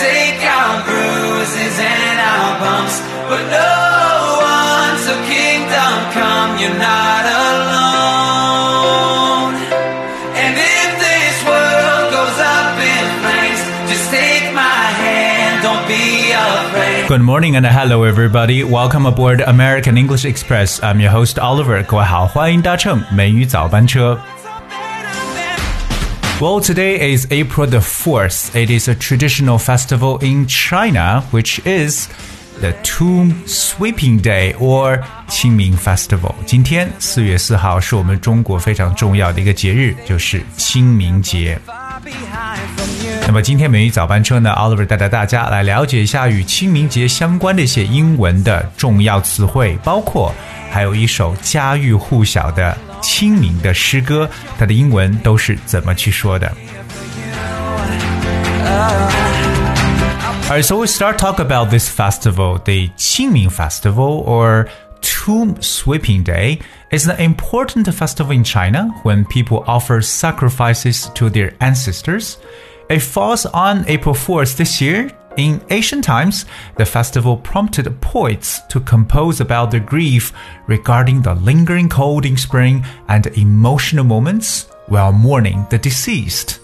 take our bruises and our bumps, but no one to kingdom come. You're not alone. And if this world goes up in flames, just take my hand, don't be afraid. Good morning and hello everybody. Welcome aboard American English Express. I'm your host Oliver. 各位好，欢迎搭乘美语早班车。 Well, today is April the 4th. It is a traditional festival in China, which is the Tomb Sweeping Day or 清明 Festival。今天四月四号是我们中国非常重要的一个节日，就是清明节。 Far behind from you. 那么今天美语早班车呢，Oliver 带着大家来了解一下与清明节相关的一些英文的重要词汇，包括 还有一首家喻户晓的清明的诗歌，它的英文都是怎么去说的。Alright, so we start talk about this festival, the Qingming Festival or Tomb Sweeping Day is an important festival in China when people offer sacrifices to their ancestors. It falls on April 4th this year. In ancient times, the festival prompted poets to compose about their grief regarding the lingering cold in spring and emotional moments while mourning the deceased.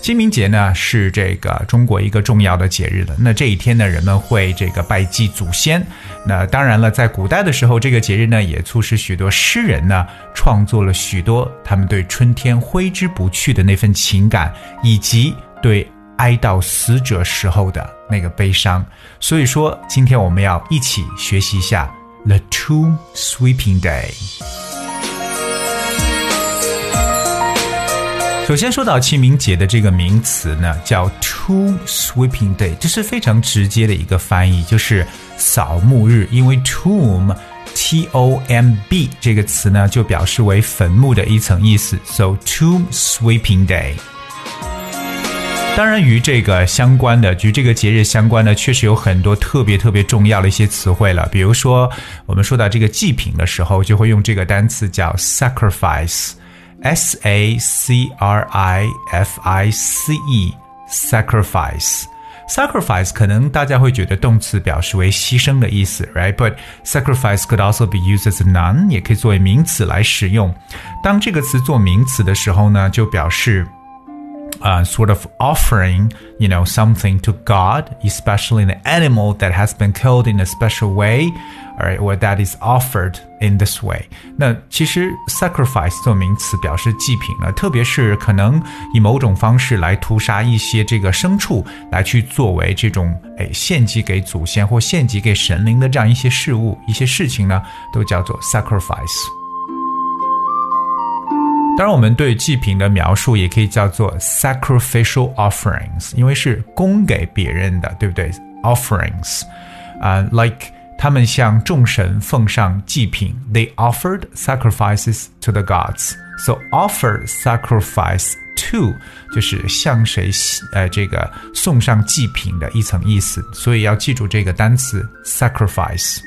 清明节呢是这个中国一个重要的节日了。那这一天呢，人们会这个拜祭祖先。那当然了，在古代的时候，这个节日呢也促使许多诗人呢创作了许多他们对春天挥之不去的那份情感，以及对 哀悼死者时候的那个悲伤。所以说，今天我们要一起学习一下 The Tomb Sweeping Day。首先说到清明节的这个名词呢，叫 Tomb Sweeping Day，这是非常直接的一个翻译，就是扫墓日。因为 tomb T O M B 这个词呢，就表示为坟墓的一层意思，so Tomb Sweeping Day。当然，与这个相关的，与这个节日相关的，确实有很多特别特别重要的一些词汇了。比如说，我们说到这个祭品的时候，就会用这个单词叫 sacrifice。S A C R I F I C E sacrifice sacrifice 可能大家会觉得动词表示为牺牲的意思，right？But sacrifice could also be used as a noun，也可以作为名词来使用。当这个词做名词的时候呢，就表示。uh, sort of offering, you know, something to God, especially an animal that has been killed in a special way, all right, or that is offered in this way. 那其实 sacrifice 做名词表示祭品呢，特别是可能以某种方式来屠杀一些这个牲畜，来去作为这种哎献祭给祖先或献祭给神灵的这样一些事物、一些事情呢，都叫做 sacrifice。 当然，我们对祭品的描述也可以叫做 sacrificial offerings，因为是供给别人的，对不对？offerings，啊、uh,，like 他们向众神奉上祭品，they offered sacrifices to the gods。So offer sacrifice to 就是向谁呃这个送上祭品的一层意思，所以要记住这个单词 sacrifice。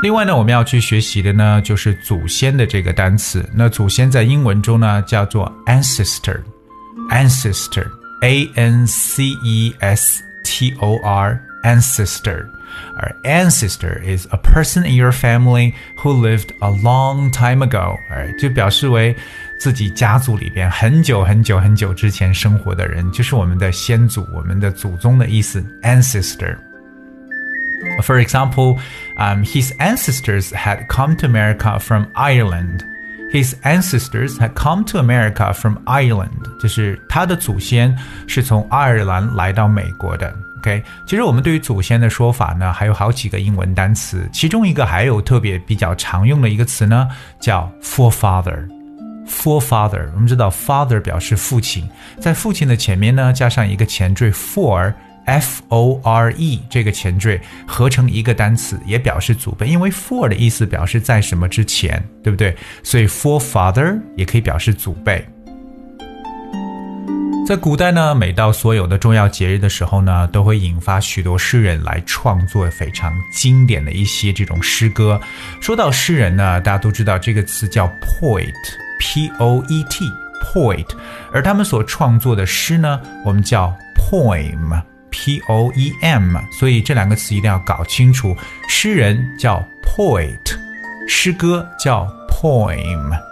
另外呢，我们要去学习的呢，就是祖先的这个单词。那祖先在英文中呢，叫做 ancestor，ancestor，a n c e s t o r，ancestor。而 ancestor is a person in your family who lived a long time ago，而就表示为自己家族里边很久很久很久之前生活的人，就是我们的先祖、我们的祖宗的意思，ancestor。For example, um, his ancestors had come to America from Ireland. His ancestors had come to America from Ireland，就是他的祖先是从爱尔兰来到美国的。OK，其实我们对于祖先的说法呢，还有好几个英文单词，其中一个还有特别比较常用的一个词呢，叫 forefather。forefather，我们知道 father 表示父亲，在父亲的前面呢加上一个前缀 for。 F O R E 这个前缀合成一个单词，也表示祖辈，因为 for 的意思表示在什么之前，对不对？所以 forefather 也可以表示祖辈。在古代呢，每到所有的重要节日的时候呢，都会引发许多诗人来创作非常经典的一些这种诗歌。说到诗人呢，大家都知道这个词叫 poet，P O E T，poet，而他们所创作的诗呢，我们叫 poem poem，所以这两个词一定要搞清楚。诗人叫 poet，诗歌叫 poem。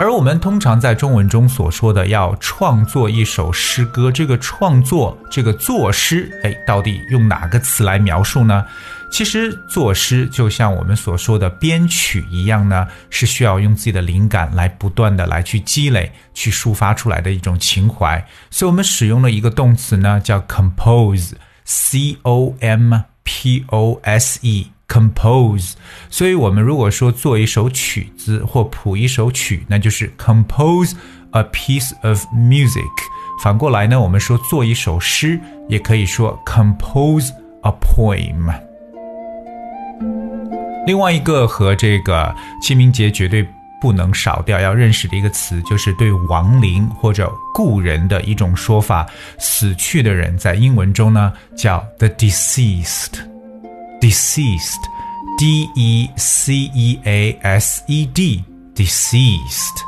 而我们通常在中文中所说的要创作一首诗歌，这个创作，这个作诗，哎，到底用哪个词来描述呢？其实作诗就像我们所说的编曲一样呢，是需要用自己的灵感来不断的来去积累、去抒发出来的一种情怀。所以我们使用了一个动词呢，叫 compose，c o m p o s e。compose，所以我们如果说做一首曲子或谱一首曲，那就是 compose a piece of music。反过来呢，我们说做一首诗，也可以说 compose a poem。另外一个和这个清明节绝对不能少掉要认识的一个词，就是对亡灵或者故人的一种说法。死去的人在英文中呢叫 the deceased。deceased, D E C E A S E D, deceased.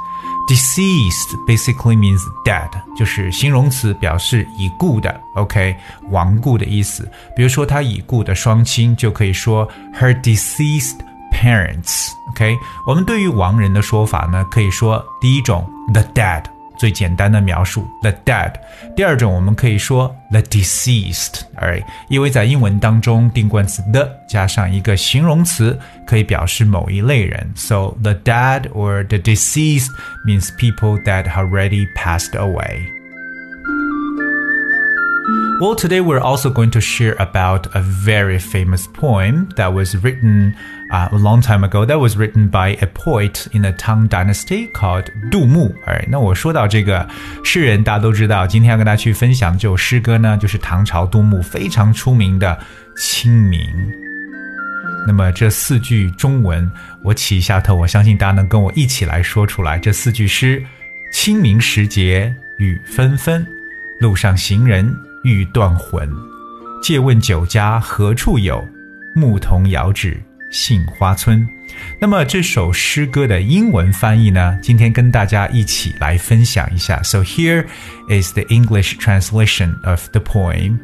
Deceased basically means dead，就是形容词，表示已故的，OK，亡故的意思。比如说他已故的双亲，就可以说 her deceased parents，OK。我们对于亡人的说法呢，可以说第一种 the dead。 最简单的描述 the dead。第二种，我们可以说 the deceased，而因为在英文当中，定冠词 the 加上一个形容词，可以表示某一类人。So the dead or the deceased means people that have already passed away. Well, today we're also going to share about a very famous poem that was written uh, a long time ago. That was written by a poet in the Tang Dynasty called 杜牧。哎，那我说到这个诗人，大家都知道，今天要跟大家去分享这首诗歌呢，就是唐朝杜牧非常出名的《清明》。那么这四句中文，我起一下头，我相信大家能跟我一起来说出来。这四句诗：清明时节雨纷纷，路上行人。 欲断魂，借问酒家何处有？牧童遥指杏花村。那么这首诗歌的英文翻译呢？今天跟大家一起来分享一下。So here is the English translation of the poem.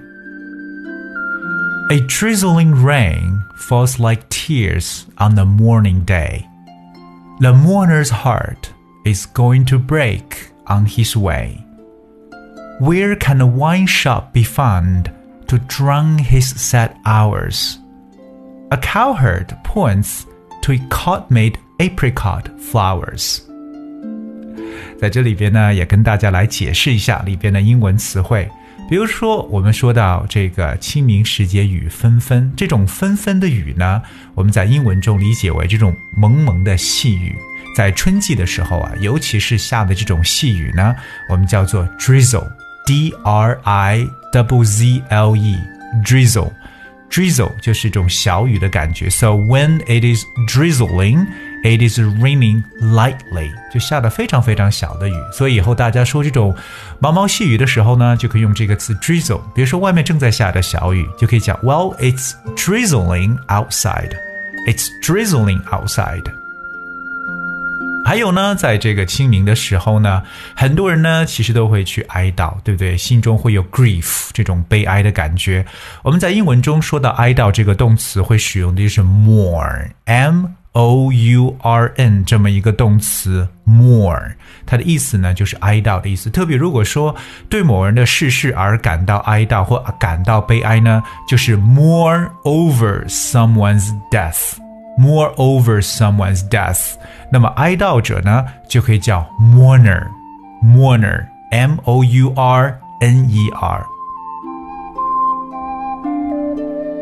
A drizzling rain falls like tears on the morning day. The mourner's heart is going to break on his way. Where can a wine shop be found to drown his sad hours? A cowherd points to a court-made apricot flowers. 在这里边呢，也跟大家来解释一下里边的英文词汇。比如说，我们说到这个清明时节雨纷纷，这种纷纷的雨呢，我们在英文中理解为这种蒙蒙的细雨。在春季的时候啊，尤其是下的这种细雨呢，我们叫做 drizzle。D R I double Z L E drizzle drizzle 就是一种小雨的感觉。So when it is drizzling, it is raining lightly，就下的非常非常小的雨。所以以后大家说这种毛毛细雨的时候呢，就可以用这个词 drizzle。比如说外面正在下着小雨，就可以讲 Well, it's drizzling outside. It's drizzling outside. 还有呢，在这个清明的时候呢，很多人呢其实都会去哀悼，对不对？心中会有 grief 这种悲哀的感觉。我们在英文中说到哀悼这个动词，会使用的就是 mourn，m o u r n 这么一个动词 mourn，它的意思呢就是哀悼的意思。特别如果说对某人的逝世而感到哀悼或感到悲哀呢，就是 mourn over someone's death。More over someone's death，那么哀悼者呢就可以叫 mourner，mourner，m o u r n e r。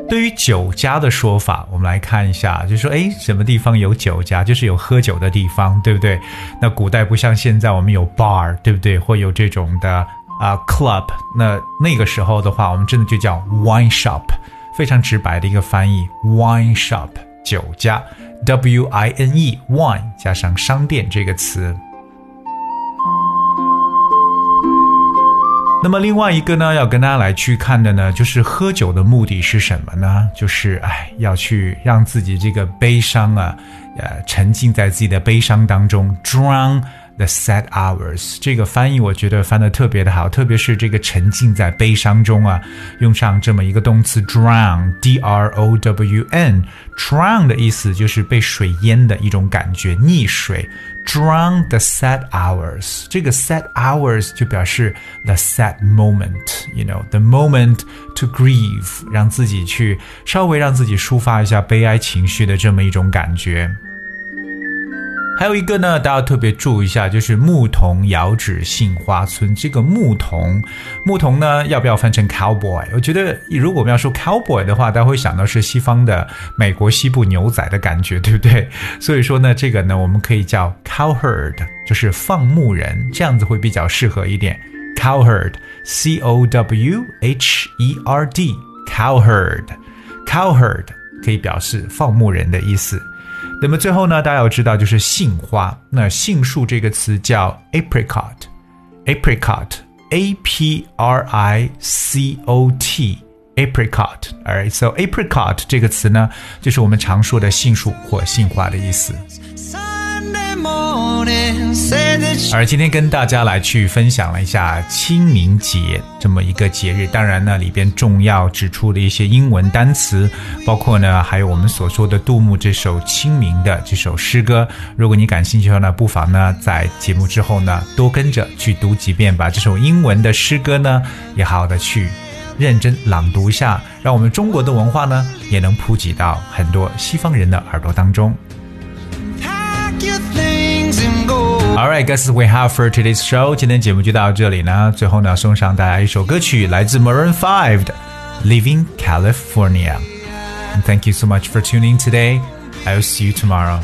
对于酒家的说法，我们来看一下，就说，哎，什么地方有酒家，就是有喝酒的地方，对不对？那古代不像现在，我们有 bar，对不对？或有这种的啊 club，那那个时候的话，我们真的就叫 wine shop，非常直白的一个翻译，wine shop。酒家，W I N E wine 加上商店这个词。那么另外一个呢，要跟大家来去看的呢，就是喝酒的目的是什么呢？就是哎，要去让自己这个悲伤啊，呃，沉浸在自己的悲伤当中，drown The sad hours，这个翻译我觉得翻的特别的好，特别是这个沉浸在悲伤中啊，用上这么一个动词 drown，d r o w n，drown 的意思就是被水淹的一种感觉，溺水。Drown the sad hours，这个 sad hours 就表示 the sad moment，you know，the moment to grieve，让自己去稍微让自己抒发一下悲哀情绪的这么一种感觉。还有一个呢，大家特别注意一下，就是牧童遥指杏花村。这个牧童，牧童呢，要不要翻成 cowboy？我觉得，如果我们要说 cowboy 的话，大家会想到是西方的美国西部牛仔的感觉，对不对？所以说呢，这个呢，我们可以叫 cowherd，就是放牧人，这样子会比较适合一点。cowherd，c o w h e r d，cowherd，cowherd 可以表示放牧人的意思。那么最后呢，大家要知道就是杏花。那杏树这个词叫 apricot，apricot，a p r i c o t，apricot。Alright，so apricot 这个词呢，就是我们常说的杏树或杏花的意思。而今天跟大家来去分享了一下清明节这么一个节日，当然呢里边重要指出的一些英文单词，包括呢还有我们所说的杜牧这首清明的这首诗歌。如果你感兴趣的话呢，不妨呢在节目之后呢多跟着去读几遍，把这首英文的诗歌呢也好好的去认真朗读一下，让我们中国的文化呢也能普及到很多西方人的耳朵当中。All right, guys, we have for today's show. 今天节目就到这里呢。最后呢，送上大家一首歌曲，来自 Maroon Five 的《Living California》。And thank you so much for tuning today. I will see you tomorrow.